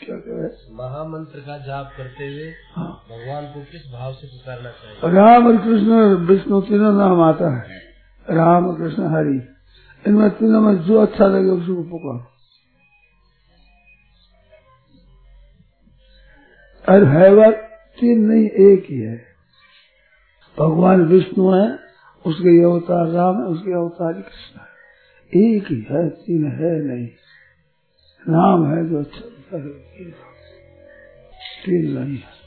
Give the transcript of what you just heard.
क्या महामंत्र का जाप करते हुए हाँ भगवान को किस भाव से पुकारना चाहिए? राम और कृष्ण विष्णु तीनों नाम आता है। राम कृष्ण हरि। इनमें तीनों में जो अच्छा लगे उसको पुकारो। और है वह तीन नहीं एक ही है। भगवान विष्णु है उसके ये अवतार राम है उसके अवतार कृष्ण है। एक ही है तीन है नहीं। नाम है जो अच्छा नहीं है